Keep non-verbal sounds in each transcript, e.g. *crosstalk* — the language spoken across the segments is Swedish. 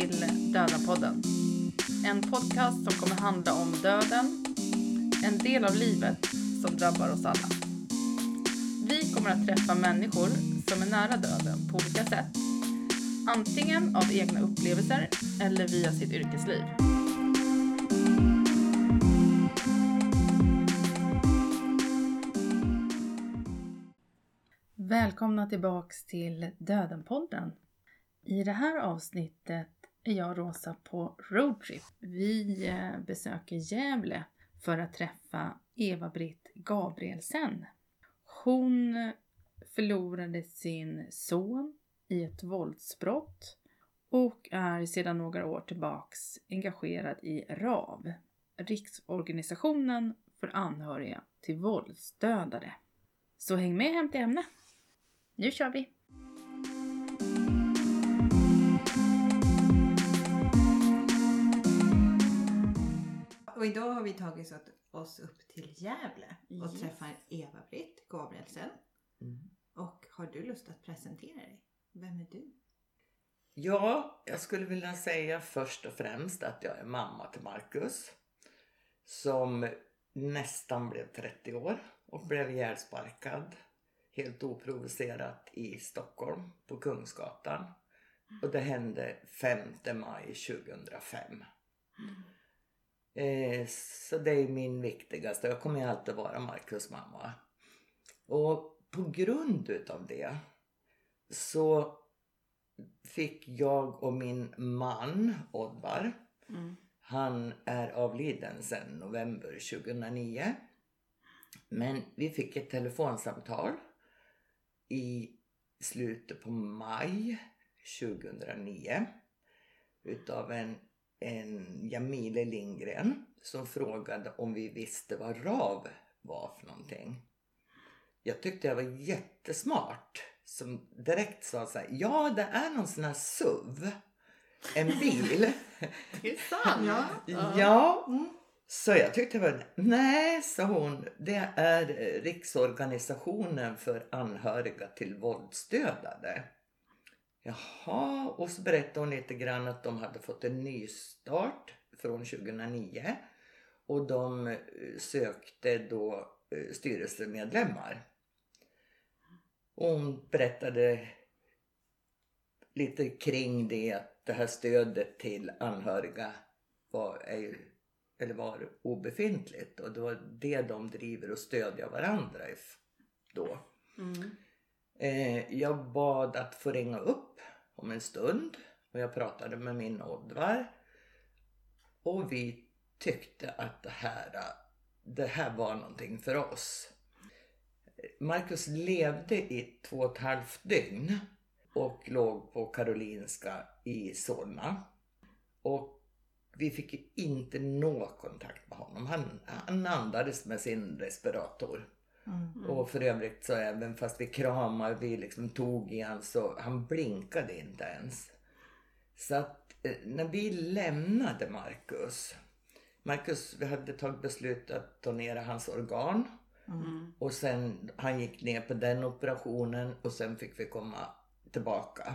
Till Döda-podden. En podcast som kommer handla om döden, en del av livet som drabbar oss alla. Vi kommer att träffa människor som är nära döden på olika sätt. Antingen av egna upplevelser eller via sitt yrkesliv. Välkomna tillbaks till Dödenpodden. I det här avsnittet är jag och Rosa på roadtrip. Vi eh, besöker Gävle för att träffa Eva-Britt Gabrielsen. Hon förlorade sin son i ett våldsbrott och är sedan några år tillbaks engagerad i RAV, Riksorganisationen för anhöriga till våldsdödade. Så häng med hem till ämne. Nu kör vi! Och idag har vi tagit oss upp till Gävle och Yes. träffar Eva-Britt Gabrielsen. Mm. Och har du lust att presentera dig? Vem är du? Ja, jag skulle vilja säga först och främst att jag är mamma till Marcus. Som nästan blev 30 år och blev ihjälsparkad helt oprovocerat i Stockholm på Kungsgatan. Och det hände 5 maj 2005. Eh, så det är min viktigaste. Jag kommer ju alltid vara Marcus mamma. Och på grund utav det så fick jag och min man Oddvar, Mm. han är avliden sedan november 2009. Men vi fick ett telefonsamtal i slutet på maj 2009 utav en, en Jamile Lindgren som frågade om vi visste vad RAV var för någonting. Jag tyckte jag var jättesmart som direkt sa så här, ja det är någon sån här SUV, en *laughs* bil. Det är sant! Ja. ja, Mm. så jag tyckte var, nej sa hon, det är Riksorganisationen för anhöriga till våldsdödade. Jaha, och så berättade hon lite grann att de hade fått en nystart från 2009 och de eh, sökte då eh, styrelsemedlemmar. Och hon berättade lite kring det att det här stödet till anhöriga var, är eller var obefintligt och det var det de driver och stödja varandra i då. Mm. Eh, jag bad att få ringa upp om en stund och jag pratade med min Oddvar. Och vi tyckte att det här, det här var någonting för oss. Marcus levde i två och ett halvt dygn och låg på Karolinska i Solna. Och vi fick inte nå kontakt med honom. Han, han andades med sin respirator. Mm. Och för övrigt så även fast vi kramade, vi liksom tog i han så han blinkade inte ens. Så att eh, när vi lämnade Marcus. Marcus, vi hade tagit beslut att donera hans organ. Mm. Och sen han gick ner på den operationen och sen fick vi komma tillbaka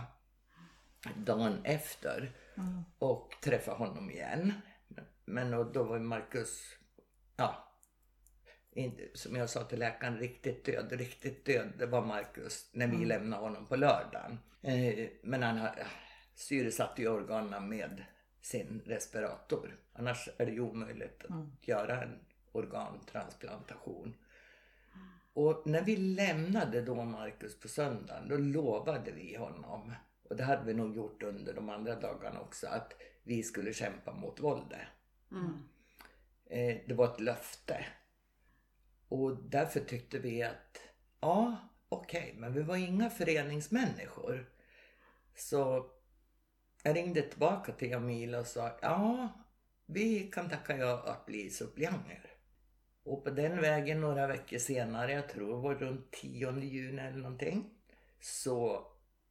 dagen efter Mm. och träffa honom igen. Men och då var Marcus, ja, som jag sa till läkaren, riktigt död. Riktigt död, det var Marcus när vi Mm. lämnade honom på lördagen. Eh, men han har- syresatte ju organen med sin respirator. Annars är det ju omöjligt att Mm. göra en organtransplantation. Och när vi lämnade då Marcus på söndagen, då lovade vi honom, och det hade vi nog gjort under de andra dagarna också, att vi skulle kämpa mot våldet. Mm. Eh, det var ett löfte. Och därför tyckte vi att, ja, okej, men vi var inga föreningsmänniskor. Så jag ringde tillbaka till Jamil och sa, ja, vi kan tacka ja att bli suppleanter. Och på den vägen några veckor senare, jag tror det var runt 10 juni eller någonting, så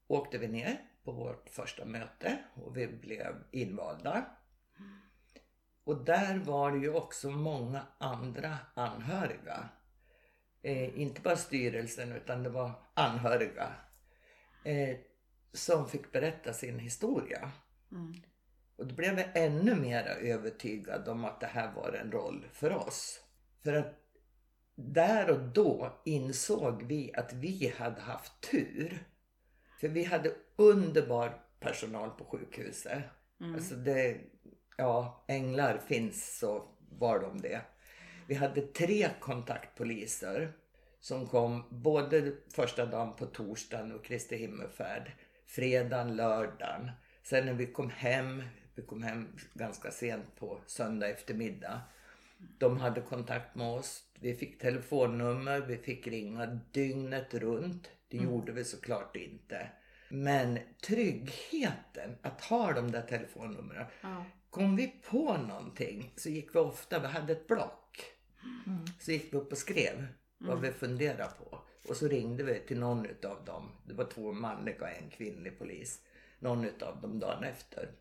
åkte vi ner på vårt första möte och vi blev invalda. Och där var det ju också många andra anhöriga. Eh, inte bara styrelsen utan det var anhöriga. Eh, som fick berätta sin historia. Mm. Och då blev jag ännu mer övertygad om att det här var en roll för oss. För att där och då insåg vi att vi hade haft tur. För vi hade underbar personal på sjukhuset. Mm. Alltså det, ja, änglar finns så var de det. Vi hade tre kontaktpoliser som kom både första dagen på torsdagen och Kristi himmelfärd, fredagen, lördagen. Sen när vi kom hem, vi kom hem ganska sent på söndag eftermiddag. De hade kontakt med oss. Vi fick telefonnummer, vi fick ringa dygnet runt. Det gjorde vi såklart inte. Men tryggheten att ha de där telefonnumren. Ja. Kom vi på någonting så gick vi ofta, vi hade ett block. Så gick vi upp och skrev vad vi funderade på. Och så ringde vi till någon utav dem. Det var två manliga och en kvinnlig polis. Någon utav dem dagen efter.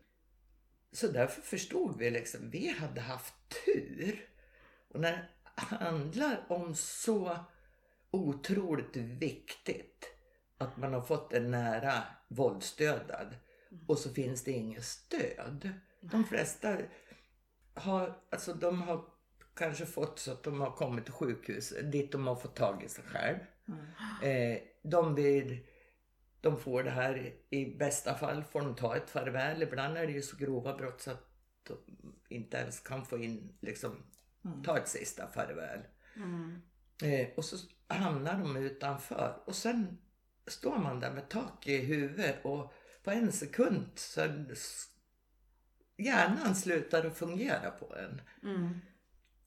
Så därför förstod vi liksom, vi hade haft tur. Och när det handlar om så otroligt viktigt att man har fått en nära våldsdödad och så finns det inget stöd. De flesta har, alltså de har kanske fått så att de har kommit till sjukhus dit de har fått tag i sig själv. Eh, de vill de får det här, i bästa fall får de ta ett farväl. Ibland är det ju så grova brott så att de inte ens kan få in, liksom, ta ett sista farväl. Mm. Eh, och så hamnar de utanför och sen står man där med tak i huvudet och på en sekund så hjärnan slutar att fungera på en. Mm.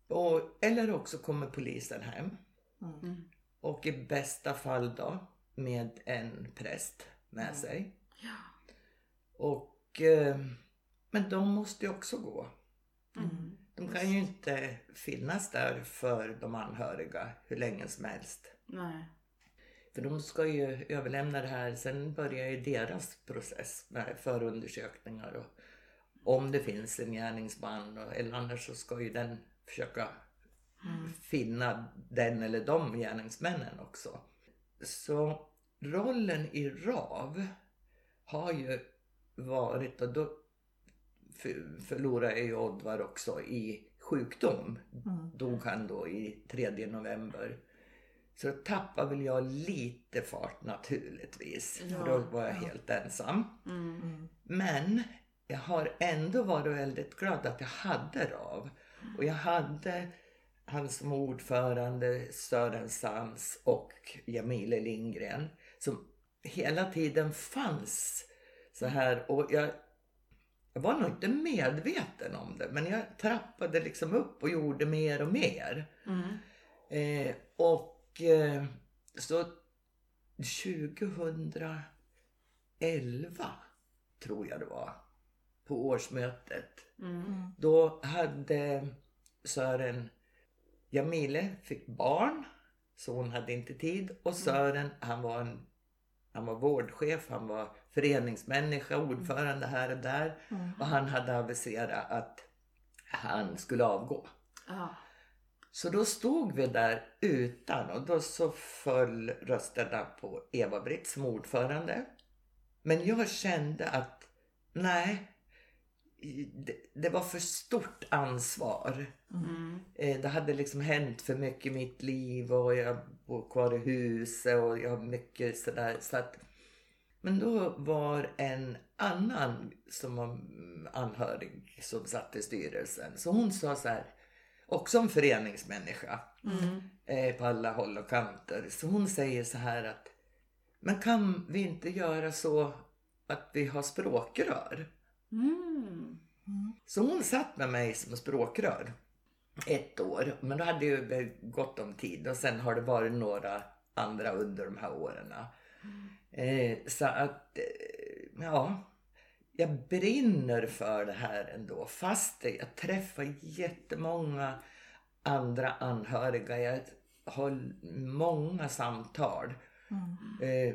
Och, eller också kommer polisen hem. Mm. Och i bästa fall då med en präst med sig. Ja. Och, eh, men de måste ju också gå. Mm. De kan ju inte finnas där för de anhöriga hur länge som helst. Nej. För de ska ju överlämna det här, sen börjar ju deras process med förundersökningar och om det finns en gärningsman eller annars så ska ju den försöka finna den eller de gärningsmännen också. Så rollen i RAV har ju varit, och då för- förlorade jag ju Oddvar också i sjukdom. Dog han då i 3 november. Så då tappade väl jag lite fart naturligtvis. Ja, för då var jag helt ensam. Mm. Men jag har ändå varit väldigt glad att jag hade RAV. Och jag hade han som ordförande, Sören Sands och Jamile Lindgren. Som hela tiden fanns så här. Och jag, jag var nog inte medveten om det. Men jag trappade liksom upp och gjorde mer och mer. Mm. Eh, och eh, så 2011 tror jag det var på årsmötet. Mm. Då hade Sören Jamile fick barn så hon hade inte tid och Sören han var en han var vårdchef, han var föreningsmänniska, ordförande här och där och han hade aviserat att han skulle avgå. Ja. Så då stod vi där utan och då så föll rösterna på Eva-Britt som ordförande. Men jag kände att nej, det, var för stort ansvar. Mm. Eh, Det hade liksom hänt för mycket i mitt liv och jag bor kvar i huset och jag har mycket sådär. Så att, men då var en annan som var anhörig som satt i styrelsen. Så hon sa så här, också en föreningsmänniska Mm. eh, på alla håll och kanter. Så hon säger så här att, men kan vi inte göra så att vi har språkrör? Mm. Så hon satt med mig som språkrör ett år. Men då hade ju gått om tid och sen har det varit några andra under de här åren. Eh, så att, eh, ja. Jag brinner för det här ändå. Fast jag träffar jättemånga andra anhöriga. Jag har många samtal. Eh,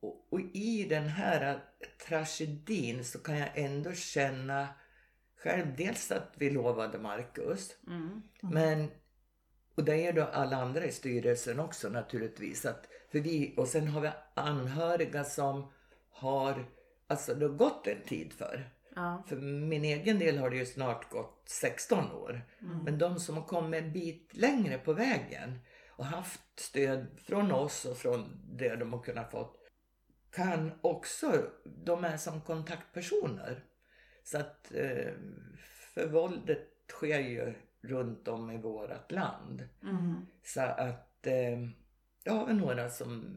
och, och i den här tragedin så kan jag ändå känna själv dels att vi lovade Marcus. Mm. Men, och det är då alla andra i styrelsen också naturligtvis. Att, för vi, och sen har vi anhöriga som har, alltså det har gått en tid för. Ja. För min egen del har det ju snart gått 16 år. Men de som har kommit en bit längre på vägen och haft stöd från oss och från det de har kunnat fått kan också, de är som kontaktpersoner. Så att, eh, för våldet sker ju runt om i vårat land. Mm. Så att eh, jag har några som,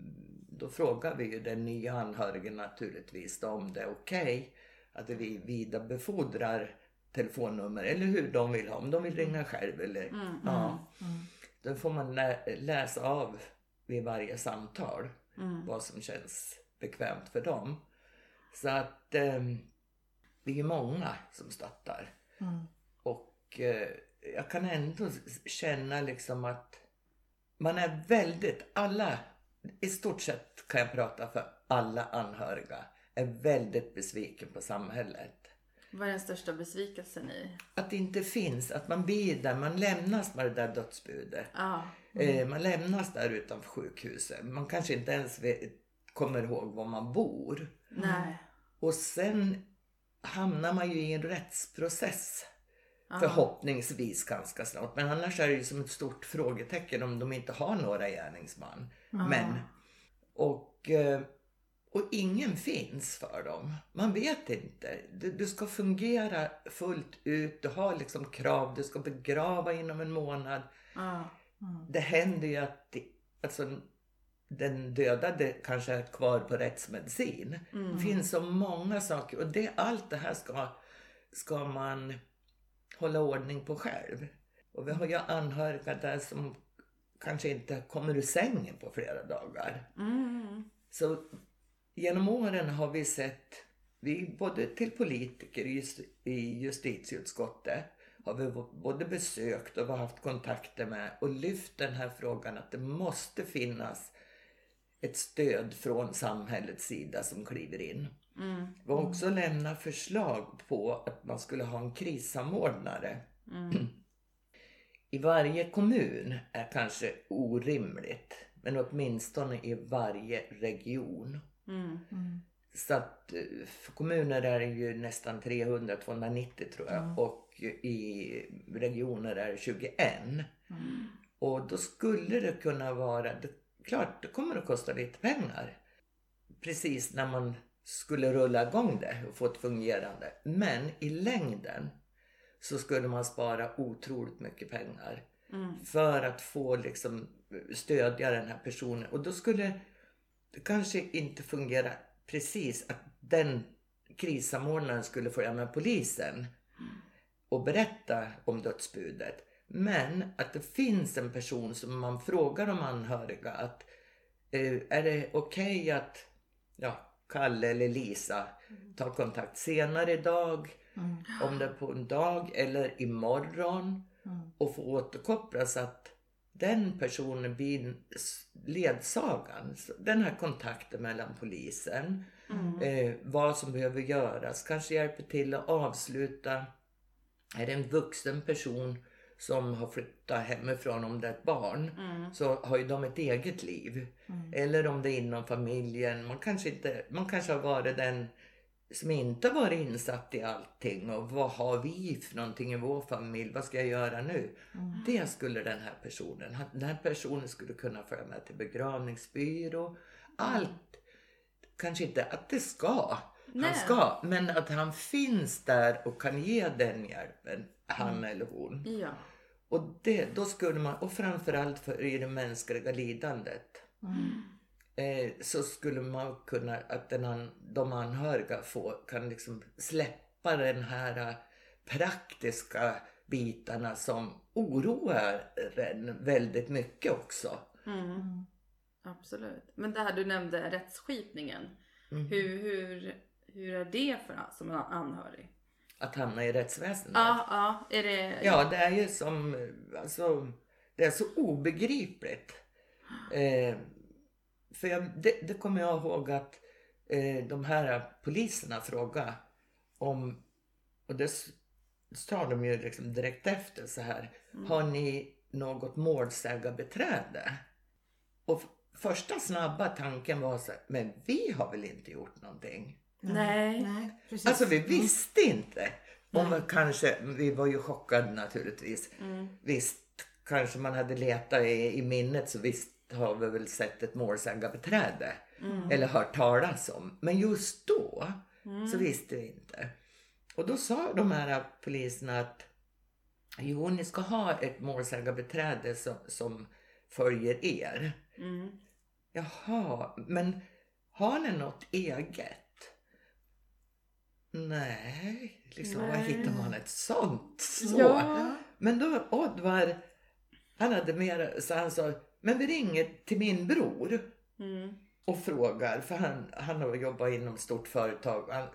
då frågar vi ju den nya anhörigen naturligtvis då, om det är okej att vi vidarebefordrar telefonnummer eller hur de vill ha, om de vill ringa själv eller Mm. ja. Då får man lä- läsa av vid varje samtal Mm. vad som känns bekvämt för dem. Så att vi är många som stöttar. Mm. Och eh, jag kan ändå känna liksom att man är väldigt, alla, i stort sett kan jag prata för alla anhöriga, är väldigt besviken på samhället. Vad är den största besvikelsen i? Att det inte finns, att man blir där, man lämnas med det där dödsbudet. Ja. Eh, man lämnas där utanför sjukhuset. Man kanske inte ens vet, kommer ihåg var man bor. Nej. Och sen hamnar man ju i en rättsprocess. Ja. Förhoppningsvis ganska snart. Men annars är det ju som ett stort frågetecken om de inte har några gärningsman. Men. Och, eh, och ingen finns för dem. Man vet inte. Du, du ska fungera fullt ut. Du har liksom krav. Du ska begrava inom en månad. Ja. Det händer ju att alltså, den dödade kanske är kvar på rättsmedicin. Det finns så många saker och det, allt det här ska, ska man hålla ordning på själv. Och vi har ju anhöriga där som kanske inte kommer ur sängen på flera dagar. Mm. Så genom åren har vi sett, vi både till politiker i just- i justitieutskottet har vi både besökt och haft kontakter med och lyft den här frågan att det måste finnas ett stöd från samhällets sida som kliver in. Mm. Vi har också lämnat förslag på att man skulle ha en krissamordnare. Mm. *clears throat* I varje kommun är kanske orimligt, men åtminstone i varje region. Mm. Så att eh, för kommuner är det ju nästan 300, 290 tror jag. Och i regioner är det 21. Och då skulle det kunna vara, det, klart det kommer att kosta lite pengar. Precis när man skulle rulla igång det och få ett fungerande. Men i längden så skulle man spara otroligt mycket pengar. Mm. För att få liksom stödja den här personen. Och då skulle det kanske inte fungera precis att den krissamordnaren skulle följa med polisen och berätta om dödsbudet. Men att det finns en person som man frågar de anhöriga att eh, är det okej att ja, Kalle eller Lisa tar kontakt senare idag, om det är på en dag eller imorgon och få återkoppla så att den personen blir ledsagan. Den här kontakten mellan polisen, eh, vad som behöver göras, kanske hjälper till att avsluta. Är det en vuxen person som har flyttat hemifrån om det är ett barn så har ju de ett eget liv. Eller om det är inom familjen. Man kanske, inte, man kanske har varit den som inte har varit insatt i allting och vad har vi för någonting i vår familj, vad ska jag göra nu? Det skulle den här personen, den här personen skulle kunna följa med till begravningsbyrå. Allt, kanske inte att det ska, Nej. han ska, men att han finns där och kan ge den hjälpen, han eller hon. Ja. Och det, då skulle man, och framförallt för i det mänskliga lidandet. Eh, så skulle man kunna, att den an, de anhöriga får, kan liksom släppa den här eh, praktiska bitarna som oroar en väldigt mycket också. Mm. Absolut. Men det här du nämnde rättsskipningen. Mm. Hur, hur, hur är det för som anhörig? Att hamna i rättsväsendet. Ja, ja. Är det... Ja, det är ju som, alltså, det är så obegripligt. Eh, för jag, det, det kommer jag ihåg att eh, de här poliserna frågade om, och det sa de ju liksom direkt efter så här, har ni något målsägarbiträde? Och första snabba tanken var så här, men vi har väl inte gjort någonting? Nej. Nej, precis. Alltså vi visste inte. Om man kanske, vi var ju chockade naturligtvis. Visst, kanske man hade letat i, i minnet så visst har vi väl sett ett målsägarbiträde. Eller hört talas om. Men just då så visste vi inte. Och då sa de här poliserna att jo, ni ska ha ett målsägarbiträde som, som följer er. Mm. Jaha, men har ni något eget? Nej, liksom var Nej. hittar man ett sånt? Så. Ja. Men då Oddvar, han hade mer, så han sa, men vi ringer till min bror Mm. och frågar, för han, han har jobbat inom stort företag. Han,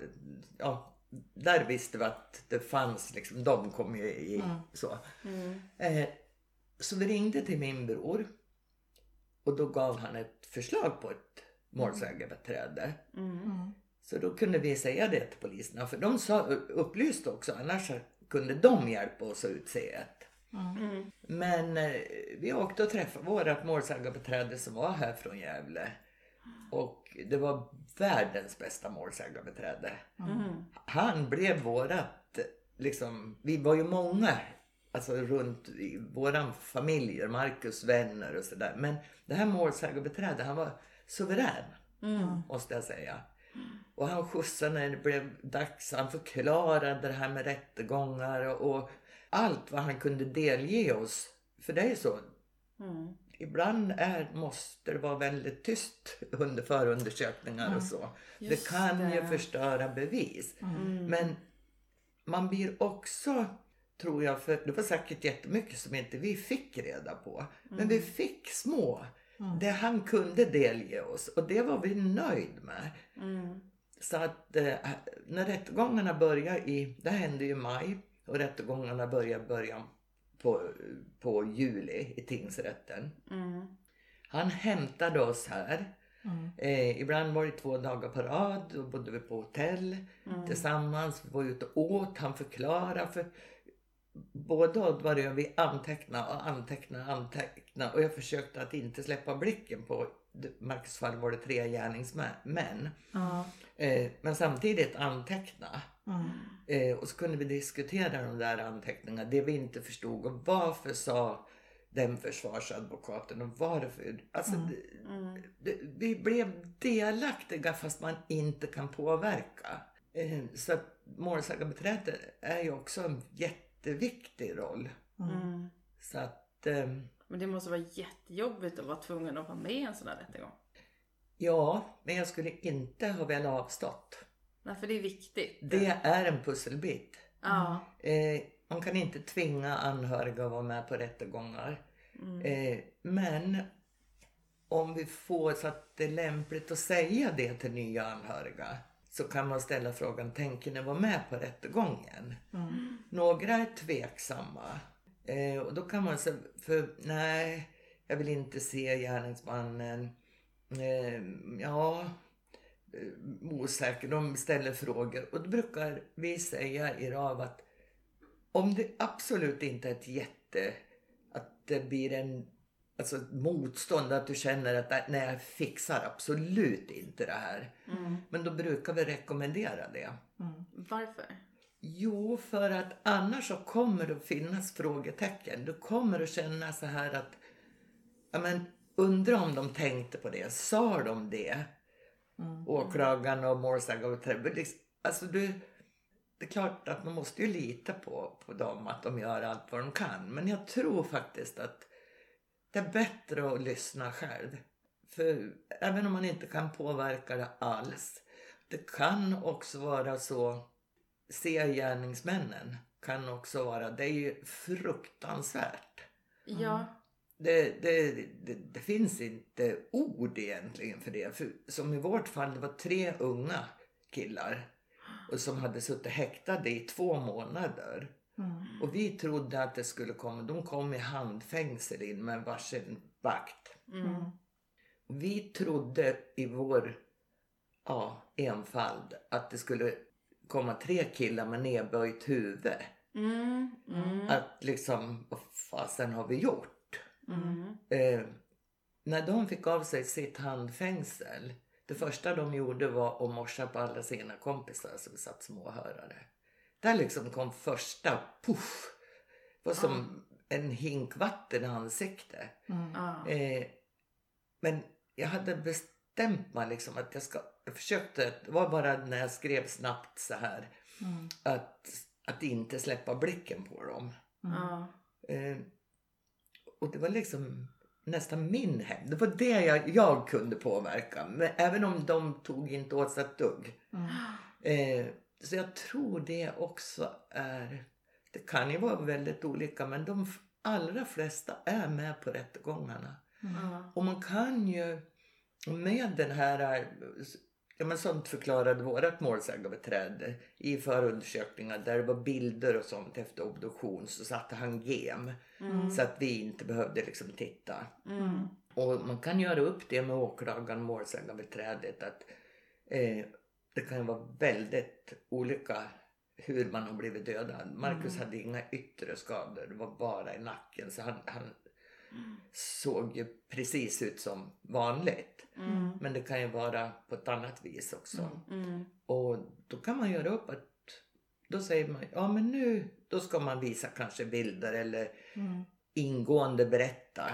ja, där visste vi att det fanns, liksom, de kom ju i så. Mm. Eh, så vi ringde till min bror och då gav han ett förslag på ett målsägarbiträde. Mm. Så då kunde vi säga det till poliserna för de sa, upplyste också annars kunde de hjälpa oss att utse ett. Mm. Men eh, vi åkte och träffade vårt målsägarbiträde som var här från Gävle. Och det var världens bästa målsägarbiträde. Mm. Han blev vårat, liksom, vi var ju många alltså runt i våran familj, Marcus vänner och sådär. Men det här målsägarbiträdet, han var suverän, Mm. måste jag säga. Och han skjutsade när det blev dags, han förklarade det här med rättegångar och, allt vad han kunde delge oss. För det är så, Mm. ibland är, måste det vara väldigt tyst under förundersökningar och så. Just det kan ju det. förstöra bevis. Mm. Men man blir också, tror jag, för det var säkert jättemycket som inte vi fick reda på. Men vi fick små. Det han kunde delge oss och det var vi nöjd med. Mm. Så att eh, när rättegångarna började i, det hände ju i maj och rättegångarna började början på, på juli i tingsrätten. Mm. Han hämtade oss här. Eh, ibland var det två dagar på rad. Då bodde vi på hotell tillsammans. Vi var ute och åt. Han förklarade. För Oddvar och jag, vi antecknade och antecknade och antecknade. Och jag försökte att inte släppa blicken på, Marcus fall var det tre gärningsmän. Ja. Eh, men samtidigt anteckna. Mm. Eh, och så kunde vi diskutera de där anteckningarna. Det vi inte förstod och varför sa den försvarsadvokaten och varför. Alltså, det, Mm. det, vi blev delaktiga fast man inte kan påverka. Eh, så att målsägarbiträde är ju också en jätteviktig roll. Mm. Så att eh, Men det måste vara jättejobbigt att vara tvungen att vara med i en sån här rättegång. ja, men jag skulle inte ha velat avstått. Nej, för det är viktigt. Det är en pusselbit. Ja. Eh, man kan inte tvinga anhöriga att vara med på rättegångar. Mm. Eh, men om vi får så att det är lämpligt att säga det till nya anhöriga så kan man ställa frågan, tänker ni vara med på rättegången? Några är tveksamma. Eh, och då kan man säga, för nej, jag vill inte se gärningsmannen. Eh, ja, eh, osäker. De ställer frågor. Och då brukar vi säga i RAV att om det absolut inte är ett jätte... Att det blir en alltså, motstånd, att du känner att nej, jag fixar absolut inte det här. Mm. Men då brukar vi rekommendera det. Varför? Jo, för att annars så kommer det att finnas frågetecken. Du kommer att känna så här att, ja men undra om de tänkte på det. Sa de det? Åklagaren och målsägaren. Liksom, Alltså du, det är klart att man måste ju lita på, på dem, att de gör allt vad de kan. Men jag tror faktiskt att det är bättre att lyssna själv. För även om man inte kan påverka det alls. Det kan också vara så se gärningsmännen kan också vara, det är ju fruktansvärt. Ja. Det, det, det, det finns inte ord egentligen för det. För, som i vårt fall, det var tre unga killar och som hade suttit häktade i två månader. Och vi trodde att det skulle komma, de kom i handfängsel in med varsin vakt. Mm. Och vi trodde i vår ja, enfald att det skulle komma tre killar med nedböjt huvud. Mm. Mm. Att liksom, vad fasen har vi gjort? Mm. Eh, när de fick av sig sitt handfängsel, det första de gjorde var att morsa på alla sina kompisar som satt småhörare. Där liksom kom första puff. Det var som en hink vatten i ansiktet. Mm. Ja. Eh, men jag hade bestämt mig liksom att jag ska, jag försökte, det var bara när jag skrev snabbt så här, Mm. att, att inte släppa blicken på dem. Ja. Eh, och det var liksom nästan min hem. Det var det jag, jag kunde påverka. Men även om de tog inte åt sig ett dugg. Mm. Eh, så jag tror det också är... Det kan ju vara väldigt olika men de allra flesta är med på rättegångarna. Ja. Och man kan ju med den här... Ja, men sånt förklarade vårt målsägarbiträde i förundersökningar där det var bilder och sånt efter obduktion så satte han gem Mm. så att vi inte behövde liksom titta. Mm. Och man kan göra upp det med åklagaren, målsägarbiträdet att eh, det kan vara väldigt olika hur man har blivit dödad. Marcus Mm. hade inga yttre skador, det var bara i nacken så han, han såg ju precis ut som vanligt. Mm. Men det kan ju vara på ett annat vis också. Mm. Och då kan man göra upp att då säger man, ja men nu, då ska man visa kanske bilder eller Mm. ingående berätta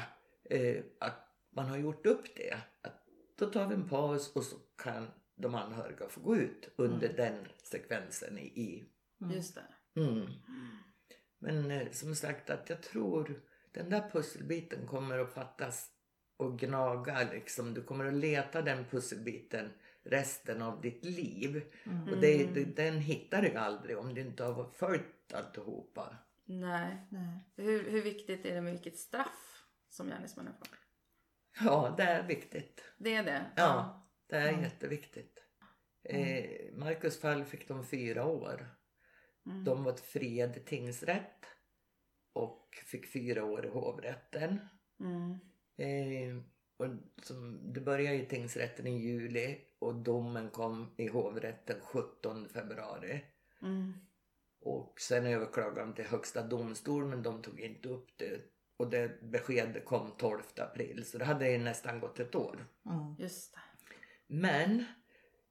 eh, att man har gjort upp det. Att då tar vi en paus och så kan de anhöriga få gå ut under den sekvensen i. i. Just det. Mm. Men eh, som sagt att jag tror den där pusselbiten kommer att fattas och gnaga liksom. Du kommer att leta den pusselbiten resten av ditt liv. Mm. Och det, det, den hittar du aldrig om du inte har följt alltihopa. Nej. Nej. Hur, hur viktigt är det med vilket straff som gärningsmannen får? Ja, det är viktigt. Det är det? Ja, det är Mm. jätteviktigt. Eh, Marcus fall fick de fyra år. Mm. De var friade tingsrätt och fick fyra år i hovrätten. Mm. Eh, och som, det började i tingsrätten i juli och domen kom i hovrätten 17 februari. Mm. Och sen överklagade de till högsta domstol men de tog inte upp det. Och det beskedet kom 12 april så det hade ju nästan gått ett år. Mm. Just det. Men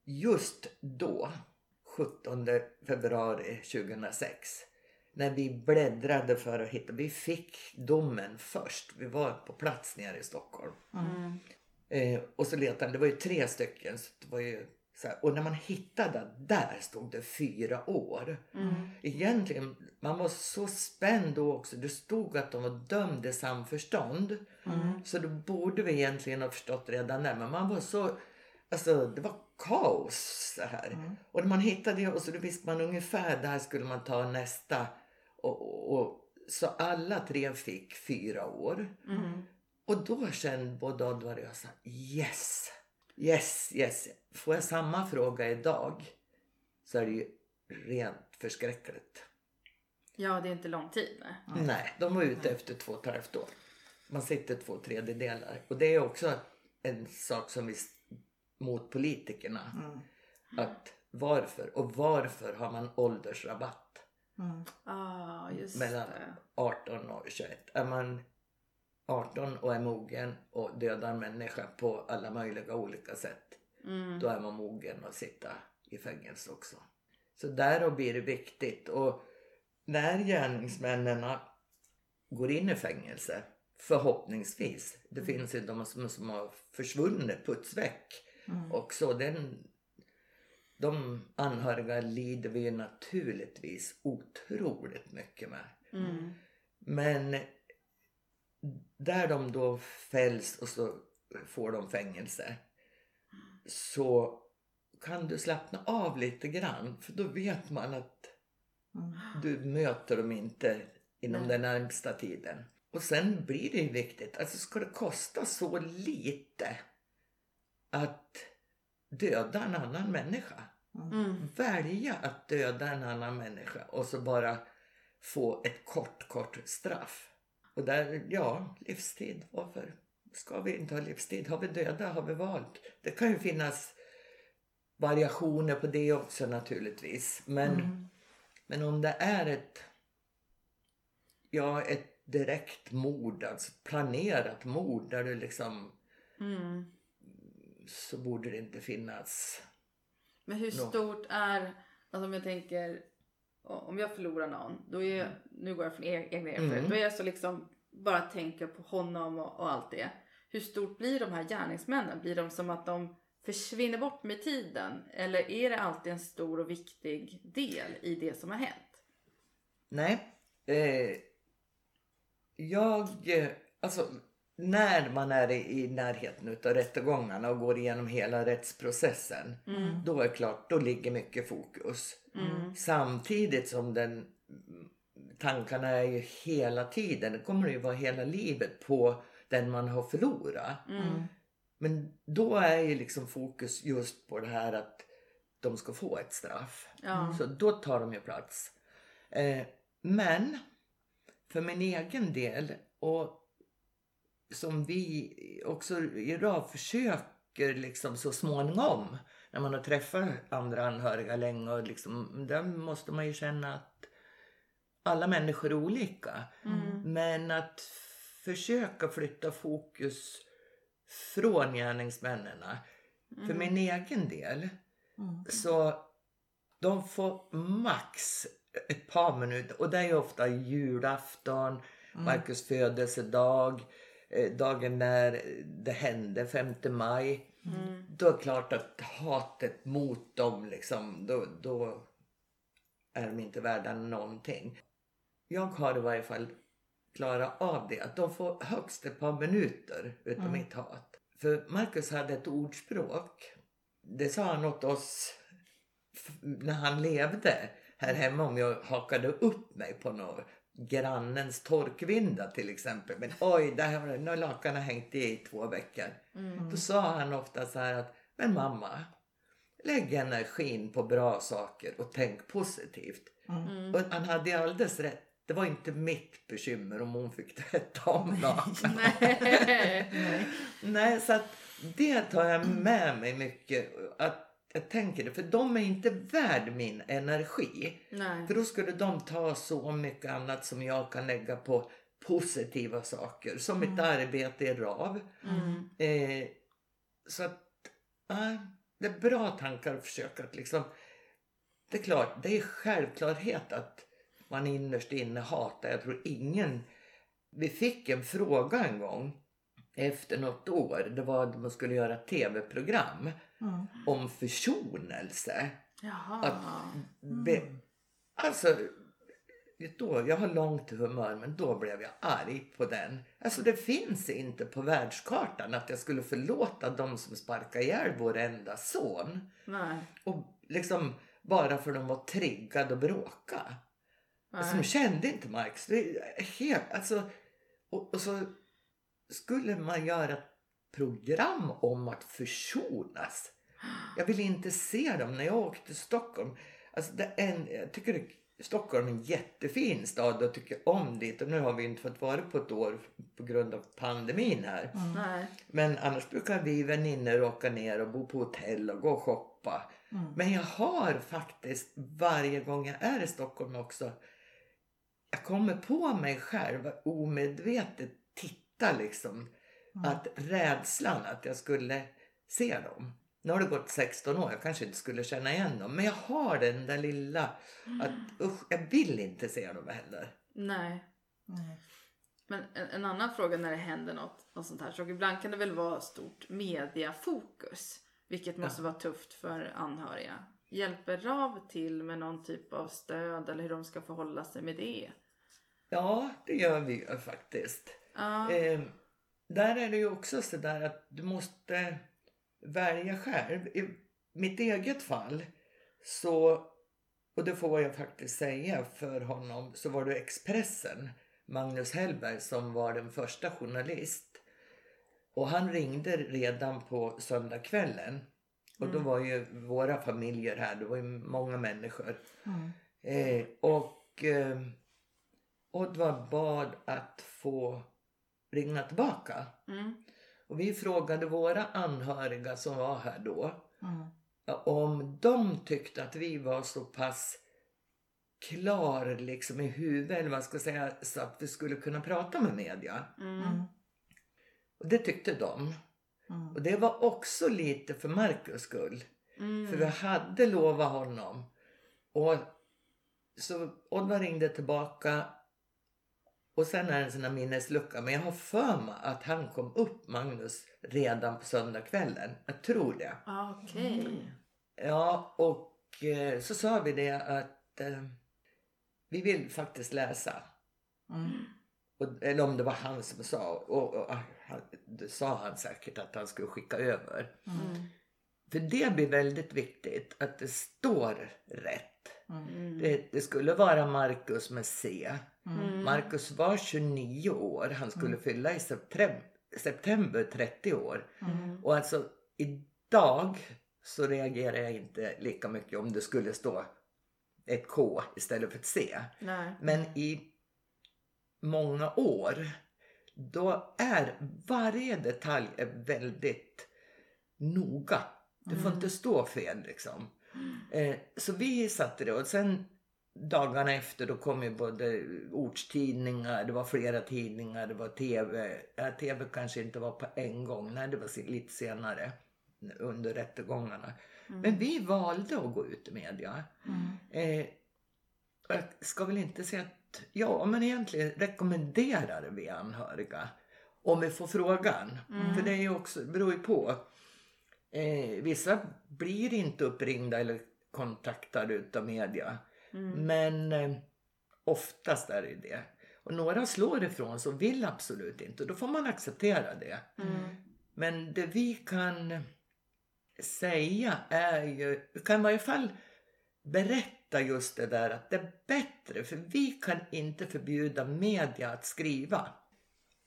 just då, 17 februari 2006, när vi bläddrade för att hitta, vi fick domen först. Vi var på plats nere i Stockholm. Mm. Eh, och så letade det var ju tre stycken. Så det var ju så här, och när man hittade, där stod det fyra år. Mm. Egentligen, man var så spänd då också. Det stod att de var dömda i samförstånd. Mm. Så då borde vi egentligen ha förstått redan där. Men man var så, alltså det var kaos så här. Mm. Och man hittade det och så visste man ungefär där skulle man ta nästa. Och, och, och, så alla tre fick fyra år. Mm. Och då kände både Oddvar och jag så yes, yes, yes. Får jag samma fråga idag så är det ju rent förskräckligt. Ja, det är inte lång tid. Nej. Mm. Nej, de var ute efter två och ett halvt år. Man sitter två tredjedelar. Och det är också en sak som vi mot politikerna. Mm. Att varför och varför har man åldersrabatt Mm. Ah, just mellan det. 18 och 21? Är man 18 och är mogen och dödar en människa på alla möjliga olika sätt. Mm. Då är man mogen att sitta i fängelse också. Så där blir det viktigt. Och när gärningsmännen går in i fängelse, förhoppningsvis, det finns ju de som, som har försvunnit, puts väck Mm. också. Den, de anhöriga lider vi naturligtvis otroligt mycket med. Mm. Men där de då fälls och så får de fängelse så kan du slappna av lite grann för då vet man att Mm. du möter dem inte inom Nej. den närmsta tiden. Och sen blir det ju viktigt, alltså ska det kosta så lite att döda en annan människa? Mm. Välja att döda en annan människa och så bara få ett kort, kort straff. Och där, ja, livstid. Varför ska vi inte ha livstid? Har vi döda har vi valt. Det kan ju finnas variationer på det också naturligtvis. Men, Mm. men om det är ett, ja, ett direkt mord, alltså planerat mord där du liksom Mm. Så borde det inte finnas. Men hur Nå. stort är, alltså om jag tänker, om jag förlorar någon, då är jag, nu går jag från e- egna erfarenheter, Mm. då är jag så liksom, bara tänker på honom och, och allt det. Hur stort blir de här gärningsmännen? Blir de som att de försvinner bort med tiden? Eller är det alltid en stor och viktig del i det som har hänt? Nej. Eh, jag, eh, alltså när man är i, närheten utav rättegångarna och går igenom hela rättsprocessen. Mm. Då är det klart, då ligger mycket fokus. Mm. Samtidigt som den tankarna är ju hela tiden, det kommer ju vara hela livet på den man har förlorat. Mm. Men då är ju liksom fokus just på det här att de ska få ett straff. Ja. Så då tar de ju plats. Eh, men för min egen del och som vi också i RAV försöker liksom så småningom när man har träffat andra anhöriga länge och liksom, där måste man ju känna att alla människor är olika. Mm. Men att försöka flytta fokus från gärningsmännen. För Mm. min egen del Mm. så de får max ett par minuter och det är ju ofta julafton, Marcus födelsedag, dagen när det hände, 5 maj. Mm. Då är det klart att hatet mot dem liksom, då, då är de inte värda någonting. Jag har i varje fall klarat av det, att de får högst ett par minuter utav Mm. mitt hat. För Marcus hade ett ordspråk. Det sa han åt oss när han levde här hemma om jag hakade upp mig på något grannens torkvinda till exempel. Men oj, där har nu har lakanen hängt i i två veckor. Mm. Då sa han ofta så här att, men mamma, lägg energin på bra saker och tänk positivt. Mm. Och han hade ju alldeles rätt. Det var inte mitt bekymmer om hon fick *laughs* tvätta om lakan. Nej. *laughs* Nej. Nej, så att det tar jag med mig mycket. Att jag tänker det, för de är inte värd min energi. Nej. För då skulle de ta så mycket annat som jag kan lägga på positiva saker. Som mitt arbete i RAV. Mm. Eh, så att, ja, det är bra tankar att försöka att liksom. Det är klart, det är självklarhet att man innerst inne hatar. Jag tror ingen. Vi fick en fråga en gång efter något år. Det var att man skulle göra tv-program Mm. om försonelse. Jaha. Att be, alltså, då, jag har långt humör men då blev jag arg på den. Alltså det finns inte på världskartan att jag skulle förlåta de som sparkar ihjäl vår enda son. Nej. Och liksom bara för de var triggade och bråka. Alltså, de Nej. kände inte Marx. Det är helt, alltså, och, och så skulle man göra ett program om att försonas. Jag vill inte se dem när jag åkte till Stockholm. Alltså det en, jag tycker det, Stockholm är en jättefin stad och tycker om dit. Och nu har vi inte fått vara på ett år på grund av pandemin här. Nej. Men annars brukar vi vänner åka ner och bo på hotell och gå och shoppa. Mm. Men jag har faktiskt varje gång jag är i Stockholm också. Jag kommer på mig själv att omedvetet titta liksom. Mm. Att rädslan att jag skulle se dem. Nu har det gått 16 år, jag kanske inte skulle känna igen dem. Men jag har den där lilla att usch, jag vill inte se dem heller. Nej. Nej. Men en, en annan fråga när det händer något, något sånt här. Så ibland kan det väl vara stort mediafokus. Vilket måste vara tufft för anhöriga. Hjälper RAV till med någon typ av stöd eller hur de ska förhålla sig med det? Ja, det gör vi ju faktiskt. Ja. Eh, där är det ju också så där att du måste välja själv. I mitt eget fall så, och det får jag faktiskt säga för honom, så var det Expressen, Magnus Hellberg som var den första journalist. Och han ringde redan på söndagskvällen. Och då var ju våra familjer här, det var ju många människor. Mm. Eh, och eh, Oddvar bad att få ringa tillbaka. Mm. Och vi frågade våra anhöriga som var här då Mm. om de tyckte att vi var så pass klar liksom i huvudet, eller vad ska säga, så att vi skulle kunna prata med media. Mm. Mm. Och det tyckte de. Och det var också lite för Markus skull. Mm. För vi hade lovat honom. Och så Oddvar ringde tillbaka. Och sen är det en sån här minneslucka. Men jag har för mig att han kom upp, Magnus, redan på söndagskvällen. Jag tror det. Ah, Okej. Ja, och eh, så sa vi det att eh, vi vill faktiskt läsa. Mm. Och, eller om det var han som sa. Och, och, ah, han, det sa han säkert att han skulle skicka över. Mm. För det blir väldigt viktigt att det står rätt. Mm. Det, det skulle vara Marcus med C. Mm. Marcus var 29 år. Han skulle fylla i september, september 30 år. Mm. Och alltså idag så reagerar jag inte lika mycket om det skulle stå ett K istället för ett C. Nej. Men i många år då är varje detalj väldigt noga. Det får inte stå fel liksom. Eh, så vi satte det och sen dagarna efter då kom ju både ortstidningar, det var flera tidningar, det var tv. Ja, tv kanske inte var på en gång, nej det var lite senare under rättegångarna. Men vi valde att gå ut i media. Eh, och jag ska väl inte säga att, ja men egentligen rekommenderar vi anhöriga. Om vi får frågan. För det är ju också, beror ju på. Eh, vissa blir inte uppringda eller kontaktade utav media. Men eh, oftast är det det. Och några slår ifrån så vill absolut inte. Och då får man acceptera det. Mm. Men det vi kan säga är ju, vi kan i varje fall berätta just det där att det är bättre för vi kan inte förbjuda media att skriva.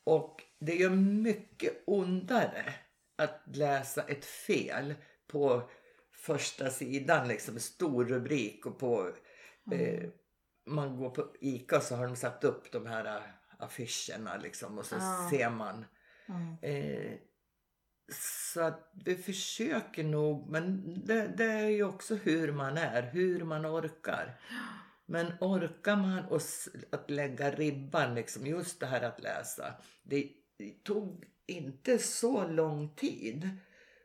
Och det gör mycket ondare att läsa ett fel på första sidan, liksom stor rubrik och på eh, man går på ICA så har de satt upp de här eh, affischerna liksom och så Ja. ser man Eh, så att vi försöker nog, men det, det är ju också hur man är, hur man orkar. Men orkar man och att lägga ribban, liksom, just det här att läsa. Det, det tog inte så lång tid.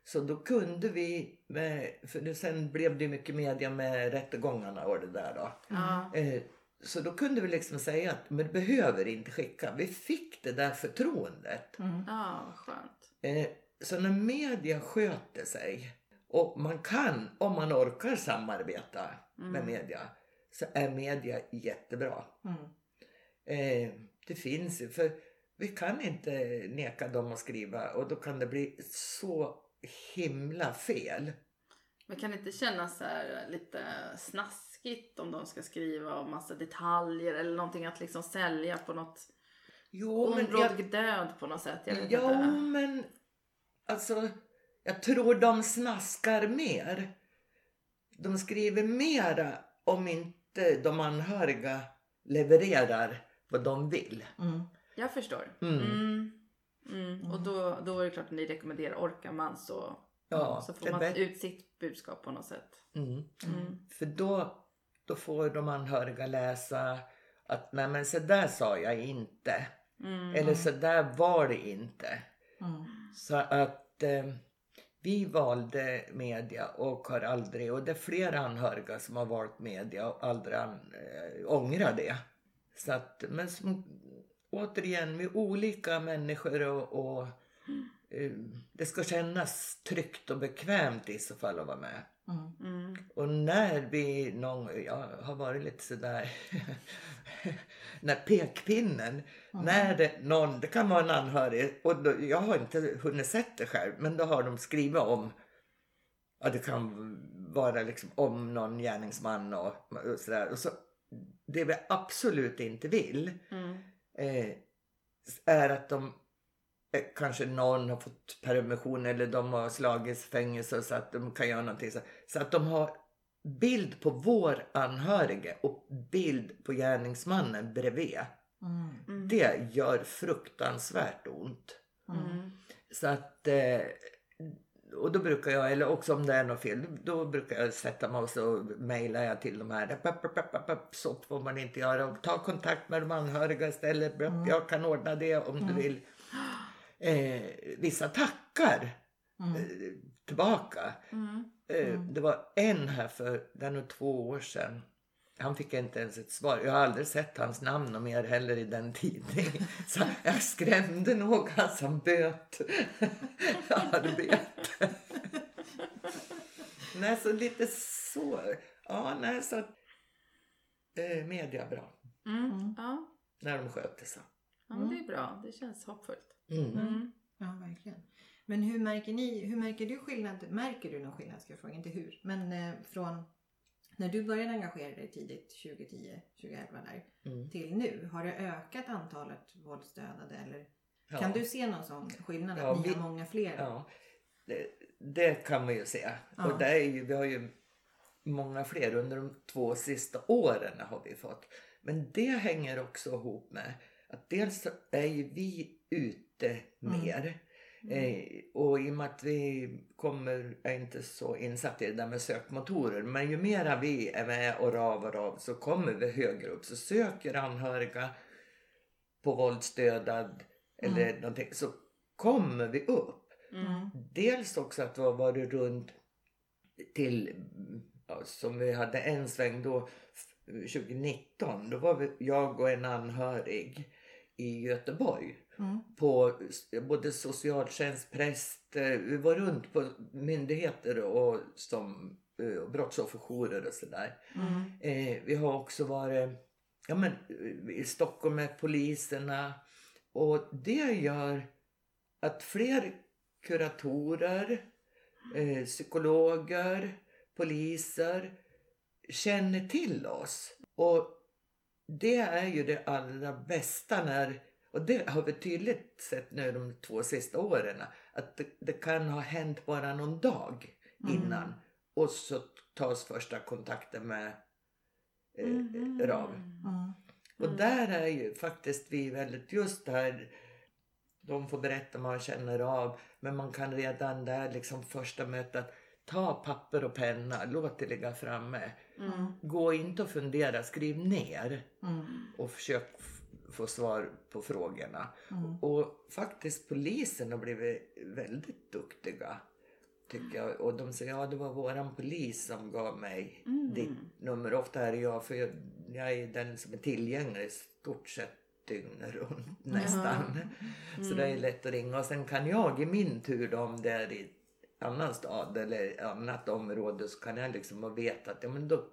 Så då kunde vi, med, för det, sen blev det mycket media med rättegångarna och det där då. Ja. Eh, så då kunde vi liksom säga att men du behöver inte skicka. Vi fick det där förtroendet. Ja, vad skönt. Eh, så när media sköter sig och man kan, om man orkar samarbeta med media, så är media jättebra. Eh, det finns ju, för vi kan inte neka dem att skriva och då kan det bli så himla fel. Men kan det inte kännas så lite snaskigt om de ska skriva om massa detaljer eller någonting att liksom sälja på något Jo, men jag, död på något sätt? Jag vet Ja, inte. men alltså, jag tror de snaskar mer. De skriver mera om inte de anhöriga levererar vad de vill. Jag förstår. Mm. Mm. Mm. Och då, då är det klart att ni rekommenderar, orkar man så, Ja, så får man bättre. ut sitt budskap på något sätt. Mm. Mm. För då, då får de anhöriga läsa att nej men så där sa jag inte. Mm. Eller så där var det inte. Så att eh, vi valde media och har aldrig, och det är flera anhöriga som har valt media och aldrig an, eh, ångrar det. Så att, men som, återigen, med olika människor och, och eh, det ska kännas tryggt och bekvämt i så fall att vara med. Mm. Och när vi någon, jag har varit lite sådär, *laughs* när pekpinnen, när det någon, det kan vara en anhörig, och då, jag har inte hunnit sett det själv, men då har de skrivit om, ja det kan vara liksom om någon gärningsman och, och sådär. Och så, det vi absolut inte vill Mm. Eh, är att de eh, kanske någon har fått permission eller de har slagits fängelse så att de kan göra någonting. Så, så att de har bild på vår anhörige och bild på gärningsmannen bredvid. Mm. Det gör fruktansvärt ont. Mm. Så att eh, och då brukar jag, eller också om det är något fel, då brukar jag sätta mig och så mejlar jag till de här. Så får man inte göra. Ta kontakt med de anhöriga istället. Jag kan ordna det om du vill. Eh, vissa tackar Mm. eh, tillbaka. Mm. Eh, Mm. Det var en här för, det är nog två år sedan. Han fick inte ens ett svar. Jag har aldrig sett hans namn och mer heller i den tidningen. *laughs* Så jag skrämde nog han som böt *laughs* *laughs* arbete. Nej, så lite så. Ja, nej, så att, eh, media bra. Mm. Mm. Ja. När de sköter sig. ja, men det är bra. Det känns hoppfullt. Mm. Mm. Ja, verkligen. Men hur märker ni, hur märker du skillnad, märker du någon skillnad ska jag fråga, inte hur, men eh, från när du började engagera dig tidigt, 2010, 2011 där, Mm. till nu, har det ökat antalet våldsdödade eller Ja. kan du se någon sån skillnad, att Ja, ni vi- har många fler? Ja, det, det kan man ju se. Ja. Och det är ju, vi har ju många fler under de två sista åren har vi fått. Men det hänger också ihop med att dels är ju vi ute Mm. mer. Eh, och i och med att vi kommer, är inte så insatta i det där med sökmotorer. Men ju mera vi är med och ravar av så kommer vi högre upp. Så söker anhöriga på våldsdödad eller någonting så kommer vi upp. Mm. Dels också att vi har varit runt till, ja, som vi hade en sväng då, f- 2019. Då var vi, jag och en anhörig i Göteborg Mm. på både socialtjänst, präst, eh, vi var runt på myndigheter och som eh, brottsofferjourer och sådär. Mm. Eh, vi har också varit ja, men, i Stockholm med poliserna. Och det gör att fler kuratorer, eh, psykologer, poliser känner till oss. Och det är ju det allra bästa när, och det har vi tydligt sett nu de två sista åren, att det, det kan ha hänt bara någon dag innan. Och så tas första kontakten med eh, Mhm. RAV. Mm. Och där är ju faktiskt vi väldigt, just det här, de får berätta vad man känner av, men man kan redan där liksom första mötet ta papper och penna, låt det ligga framme. Mm. Gå inte och fundera, skriv ner Mm. och försök få svar på frågorna. Mm. Och faktiskt polisen har blivit väldigt duktiga. Tycker jag. Och de säger ja det var våran polis som gav mig Mm. ditt nummer. Ofta är det jag för jag, jag är den som är tillgänglig i stort sett dygnet runt nästan. Så det är lätt att ringa. Och sen kan jag i min tur då, om det är i annan stad eller annat område så kan jag liksom veta att ja, men då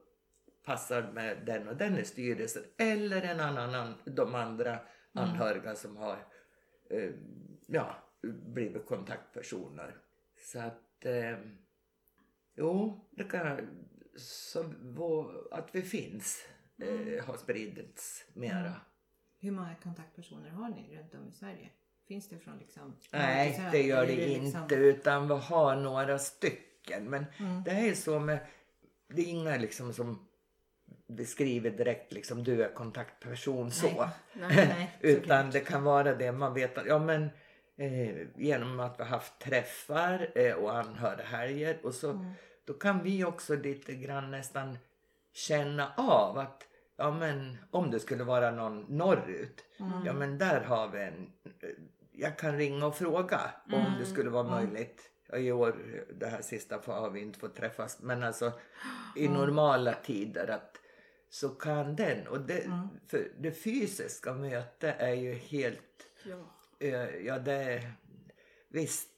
passar med den och den i styrelsen. Eller en annan, an- de andra anhöriga som har eh, ja, blivit kontaktpersoner. Så att eh, jo, det kan så, att vi finns eh, har spridits mera. Hur många kontaktpersoner har ni runt om i Sverige? Finns det från liksom Nej, det gör det är liksom- inte. Utan vi har några stycken. Men Mm. det är ju så med... Det är inga liksom som beskriver direkt liksom du är kontaktperson så. Nej. Nej. Nej, *laughs* Utan det kan vara det man vet att, ja men eh, genom att vi har haft träffar eh, och anhörighelger och så Mm. då kan vi också lite grann nästan känna av att ja men om det skulle vara någon norrut, Mm. ja men där har vi en, jag kan ringa och fråga om det skulle vara Mm. möjligt. I år, det här sista har vi inte fått träffas men alltså i Mm. normala tider att så kan den och det, Mm. för det fysiska mötet är ju helt Ja. Eh, Ja, det... Visst, eh,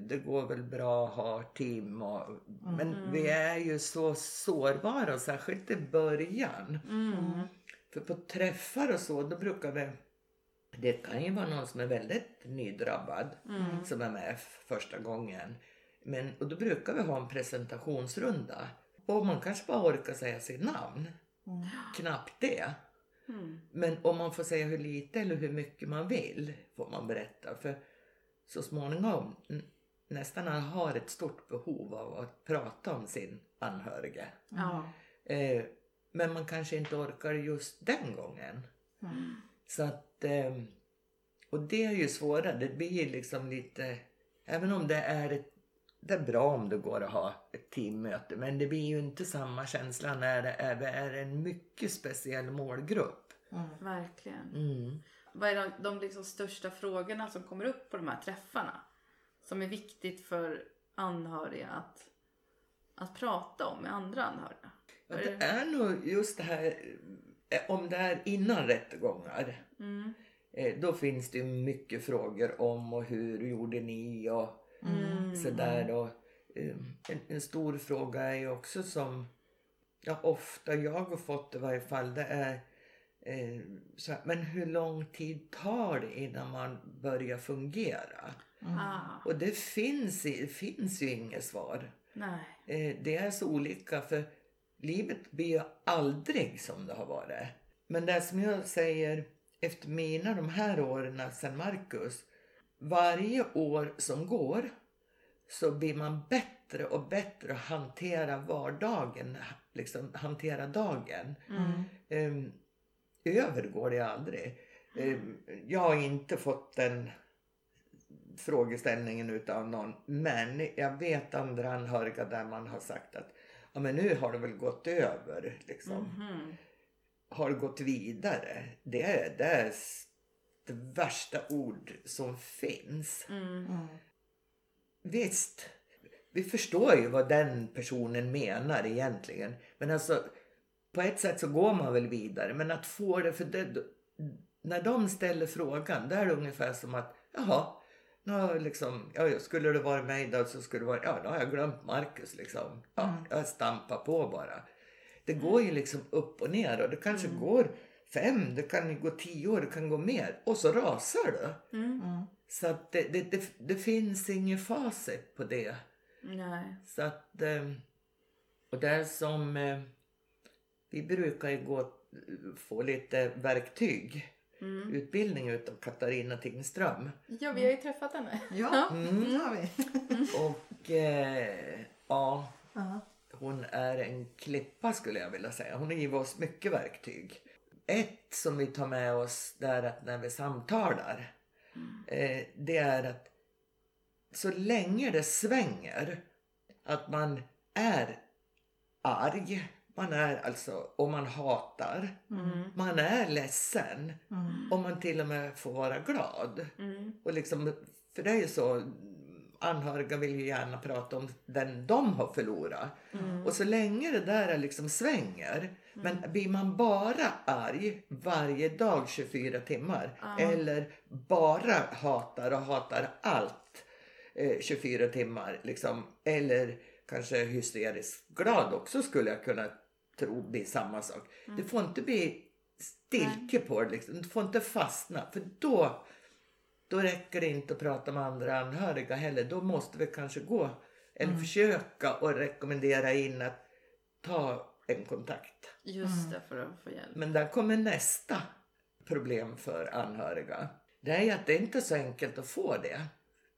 det går väl bra att ha team och, Men vi är ju så sårbara, särskilt i början. Mm. För på träffar och så, då brukar vi... Det kan ju vara någon som är väldigt nydrabbad Mm. som är med första gången. Men, och då brukar vi ha en presentationsrunda. Och man kanske bara orkar säga sitt namn. Mm. Knappt det. Mm. Men om man får säga hur lite eller hur mycket man vill får man berätta. För så småningom nästan har ett stort behov av att prata om sin anhörige. Ja. Eh, men man kanske inte orkar just den gången. Mm. Så att, eh, och det är ju svårare. Det blir liksom lite, även om det är ett det är bra om det går att ha ett teammöte men det blir ju inte samma känsla när det är, det är en mycket speciell målgrupp. Mm. Verkligen. Mm. Vad är de, de liksom största frågorna som kommer upp på de här träffarna? som är viktigt för anhöriga att, att prata om med andra anhöriga? Ja, det är nog just det här eh, om det är innan rättegångar. Mm. Eh, Då finns det ju mycket frågor om och hur gjorde ni och Mm. sådär. Och, eh, en, en stor fråga är ju också som ja, ofta jag har fått i varje fall. Det är så här, men hur lång tid tar det innan man börjar fungera? Ah, Och det finns, finns ju inget svar. nej. Eh, det är så olika för livet blir ju aldrig som det har varit. Men det som jag säger efter mina de här åren sedan Marcus. Varje år som går så blir man bättre och bättre att hantera vardagen, liksom hantera dagen. Mm. Um, över går det aldrig. Ehm, jag har inte fått den frågeställningen utav någon. Men jag vet andra anhöriga där man har sagt att ja, men nu har det väl gått över. Liksom. Mhm. Har gått vidare. Det är, det är det värsta ord som finns. Mm. Mm. Visst, vi förstår ju vad den personen menar egentligen. Men alltså, på ett sätt så går man väl vidare. Men att få det, för det, när de ställer frågan, då är det ungefär som att, jaha, nu liksom, ja, skulle det vara mig då så skulle det vara, ja, då har jag glömt Marcus liksom. Ja, Mm. jag stampar på bara. Det går ju liksom upp och ner och det kanske går fem, det kan gå tio år, det kan gå mer. Och så rasar du. Mm. Mm. Så att det, det, det, det finns ingen facit på det. Nej. Så att, eh, och det är som, eh, vi brukar ju gå, få lite verktyg, Mm. utbildning utav Katarina Tingström. Ja, vi har ju träffat henne. Ja, Mm. det har vi. Och eh, ja, Ja. hon är en klippa skulle jag vilja säga. Hon har givit oss mycket verktyg. Ett som vi tar med oss det är att när vi samtalar, eh, det är att så länge det svänger, att man är arg, man är alltså, och man hatar, Mm. man är ledsen Mm. och man till och med får vara glad. Mm. Och liksom, för det är ju så, anhöriga vill ju gärna prata om den de har förlorat. Mm. Och så länge det där liksom svänger, men blir man bara arg varje dag 24 timmar eller bara hatar och hatar allt eh, 24 timmar liksom, eller kanske hysteriskt glad också skulle jag kunna tro blir samma sak. Det får inte bli stilke på det liksom. Det får inte fastna för då då räcker det inte att prata med andra anhöriga heller. Då måste vi kanske gå eller försöka och rekommendera in att ta en kontakt. Just det, för att få hjälp. Men där kommer nästa problem för anhöriga. Det är att det inte är så enkelt att få det.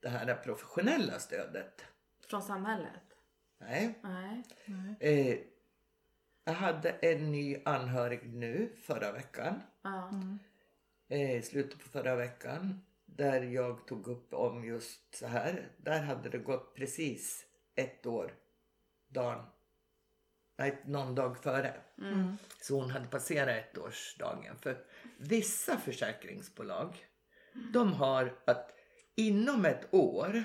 Det här professionella stödet. Från samhället? Nej. Nej. Eh, jag hade en ny anhörig nu förra veckan. Ja. eh, slutet på förra veckan. Där jag tog upp om just så här. Där hade det gått precis ett år. Dagen. Nej, någon dag före. Mm. Så hon hade passerat ettårsdagen. För vissa försäkringsbolag. De har att inom ett år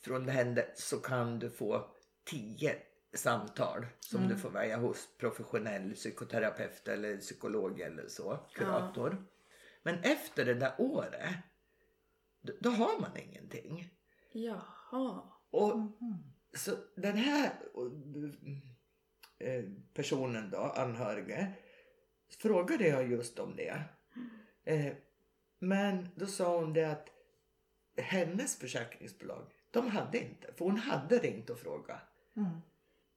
från det hände så kan du få tio samtal som du får välja hos professionell psykoterapeut eller psykolog eller så, kurator. Men efter det där året, då, då har man ingenting. Jaha. Och så den här eh, personen då, anhörige, frågade jag just om det. Eh, men då sa hon det att hennes försäkringsbolag, de hade inte, för hon hade ringt och frågat. Mm.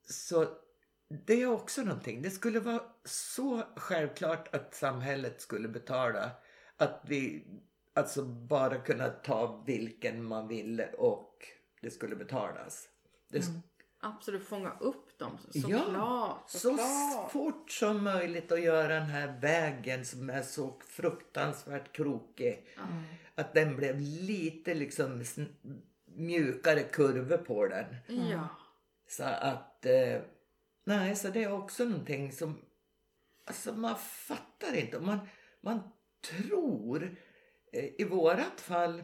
Så det är också någonting. Det skulle vara så självklart att samhället skulle betala att vi alltså bara kunna ta vilken man ville och det skulle betalas. Det, sk- Absolut, fånga upp dem. Så, Ja, såklart. så såklart. fort som möjligt att göra den här vägen som är så fruktansvärt krokig. Att den blev lite liksom mjukare kurvor på den. Ja. Så att, eh, nej, så det är också någonting som, alltså man fattar inte. Man, man tror, eh, i vårat fall,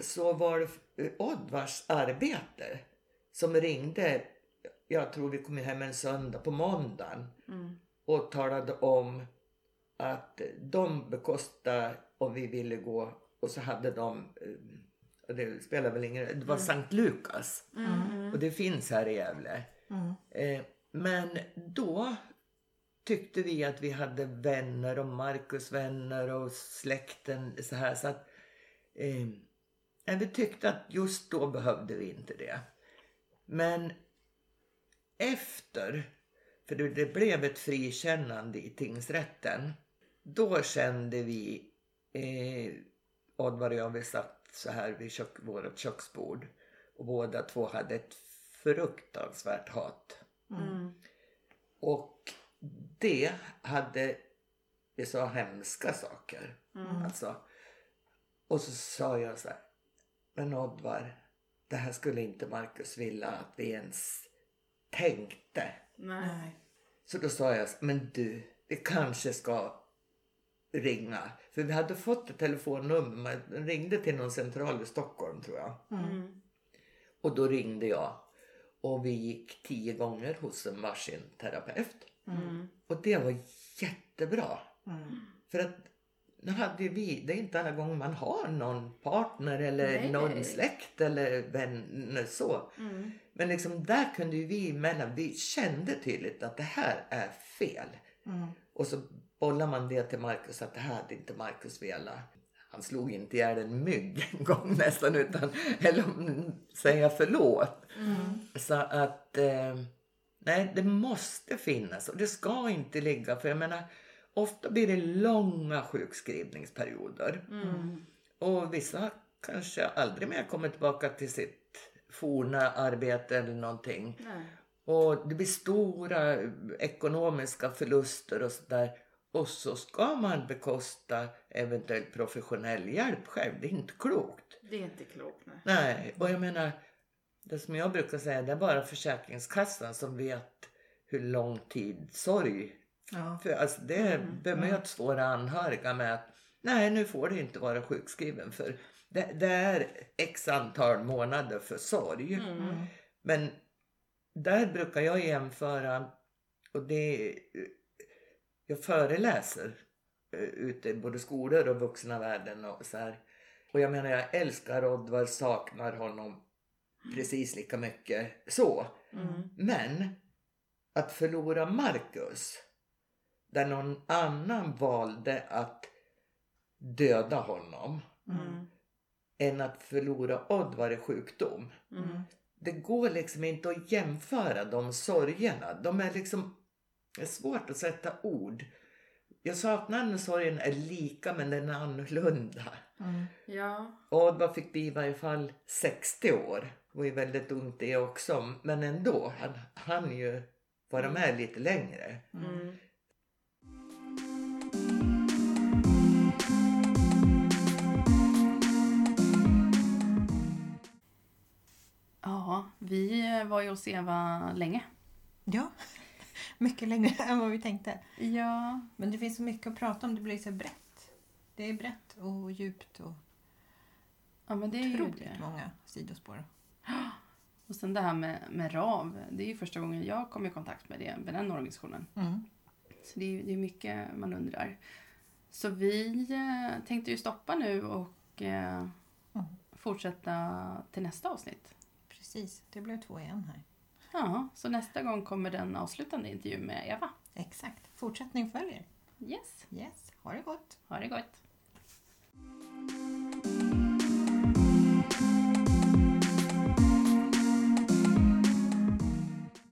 så var det eh, Oddvars arbete som ringde. Jag tror vi kom hem en söndag på måndagen Mm. och talade om att de bekostade om vi ville gå och så hade de, eh, det spelar väl ingen det var Sankt Lukas Mm. Och det finns här i Gävle. Mm. Eh, men då tyckte vi att vi hade vänner och Markus vänner och släkten så här så att eh, vi tyckte att just då behövde vi inte det. Men efter, för det, det blev ett frikännande i tingsrätten, då kände vi, eh, Oddvar och jag, vi satt så här vid kök, vårt köksbord och båda två hade ett fruktansvärt hat. Mm. Och det hade, det sa hemska saker. Mm. Alltså. Och så sa jag så här, men Oddvar, det här skulle inte Markus vilja att vi ens tänkte. Nej. Nej. Så då sa jag, men du, vi kanske ska ringa. För vi hade fått ett telefonnummer, man ringde till någon central i Stockholm tror jag. Mm. Och då ringde jag. Och vi gick tio gånger hos en varsin terapeut. Mm. Och det var jättebra. Mm. För att nu hade vi, det är inte alla gånger man har någon partner eller Nej. någon släkt eller vänner så. Mm. Men liksom där kunde ju vi emellan, vi kände tydligt att det här är fel. Mm. Och så bollar man det till Markus att det här hade inte Markus velat. Han slog inte ihjäl en mygg *laughs* en gång nästan utan, eller säga förlåt. Mm. Så att, eh, nej det måste finnas och det ska inte ligga för jag menar ofta blir det långa sjukskrivningsperioder. Mm. Och vissa kanske aldrig mer kommer tillbaka till sitt forna arbete eller någonting. Nej. Och det blir stora ekonomiska förluster och sådär. Och så ska man bekosta eventuellt professionell hjälp själv. Det är inte klokt. Det är inte klokt. Nej. Nej, och jag menar, det som jag brukar säga, det är bara Försäkringskassan som vet hur lång tid sorg Ja. för alltså det Mm, bemöts våra anhöriga med att nej nu får du inte vara sjukskriven för det, det är x antal månader för sorg. Mm. Men där brukar jag jämföra och det jag föreläser eh, ute i både skolor och vuxna världen och så här. Och jag menar jag älskar Oddvar, saknar honom precis lika mycket så. Mm. Men att förlora Marcus där någon annan valde att döda honom Mm. än att förlora Oddvar i sjukdom. Mm. Det går liksom inte att jämföra de sorgerna. De är liksom det är svårt att sätta ord. Jag saknar och sorgen är lika men den är annorlunda. Mm. Ja. Oddvar fick bli i varje fall 60 år. Det var ju väldigt ungt det också. Men ändå, han hann ju vara med lite längre. Mm. Ja, vi var ju hos Eva länge. ja, mycket längre *laughs* än vad vi tänkte. Ja. Men det finns så mycket att prata om. Det blir så brett. Det är brett och djupt och Ja, men det är ju otroligt det. många sidospår. *gasps* Och sen det här med, med RAV. Det är ju första gången jag kom i kontakt med det, med den organisationen. Mm. Så det är, det är mycket man undrar. Så vi eh, tänkte ju stoppa nu och eh, Mm. fortsätta till nästa avsnitt. Precis, det blev två igen här. Ja, så nästa gång kommer den avslutande intervjun med Eva. Exakt. Fortsättning följer. Yes, Yes, ha det gott. ha det gott.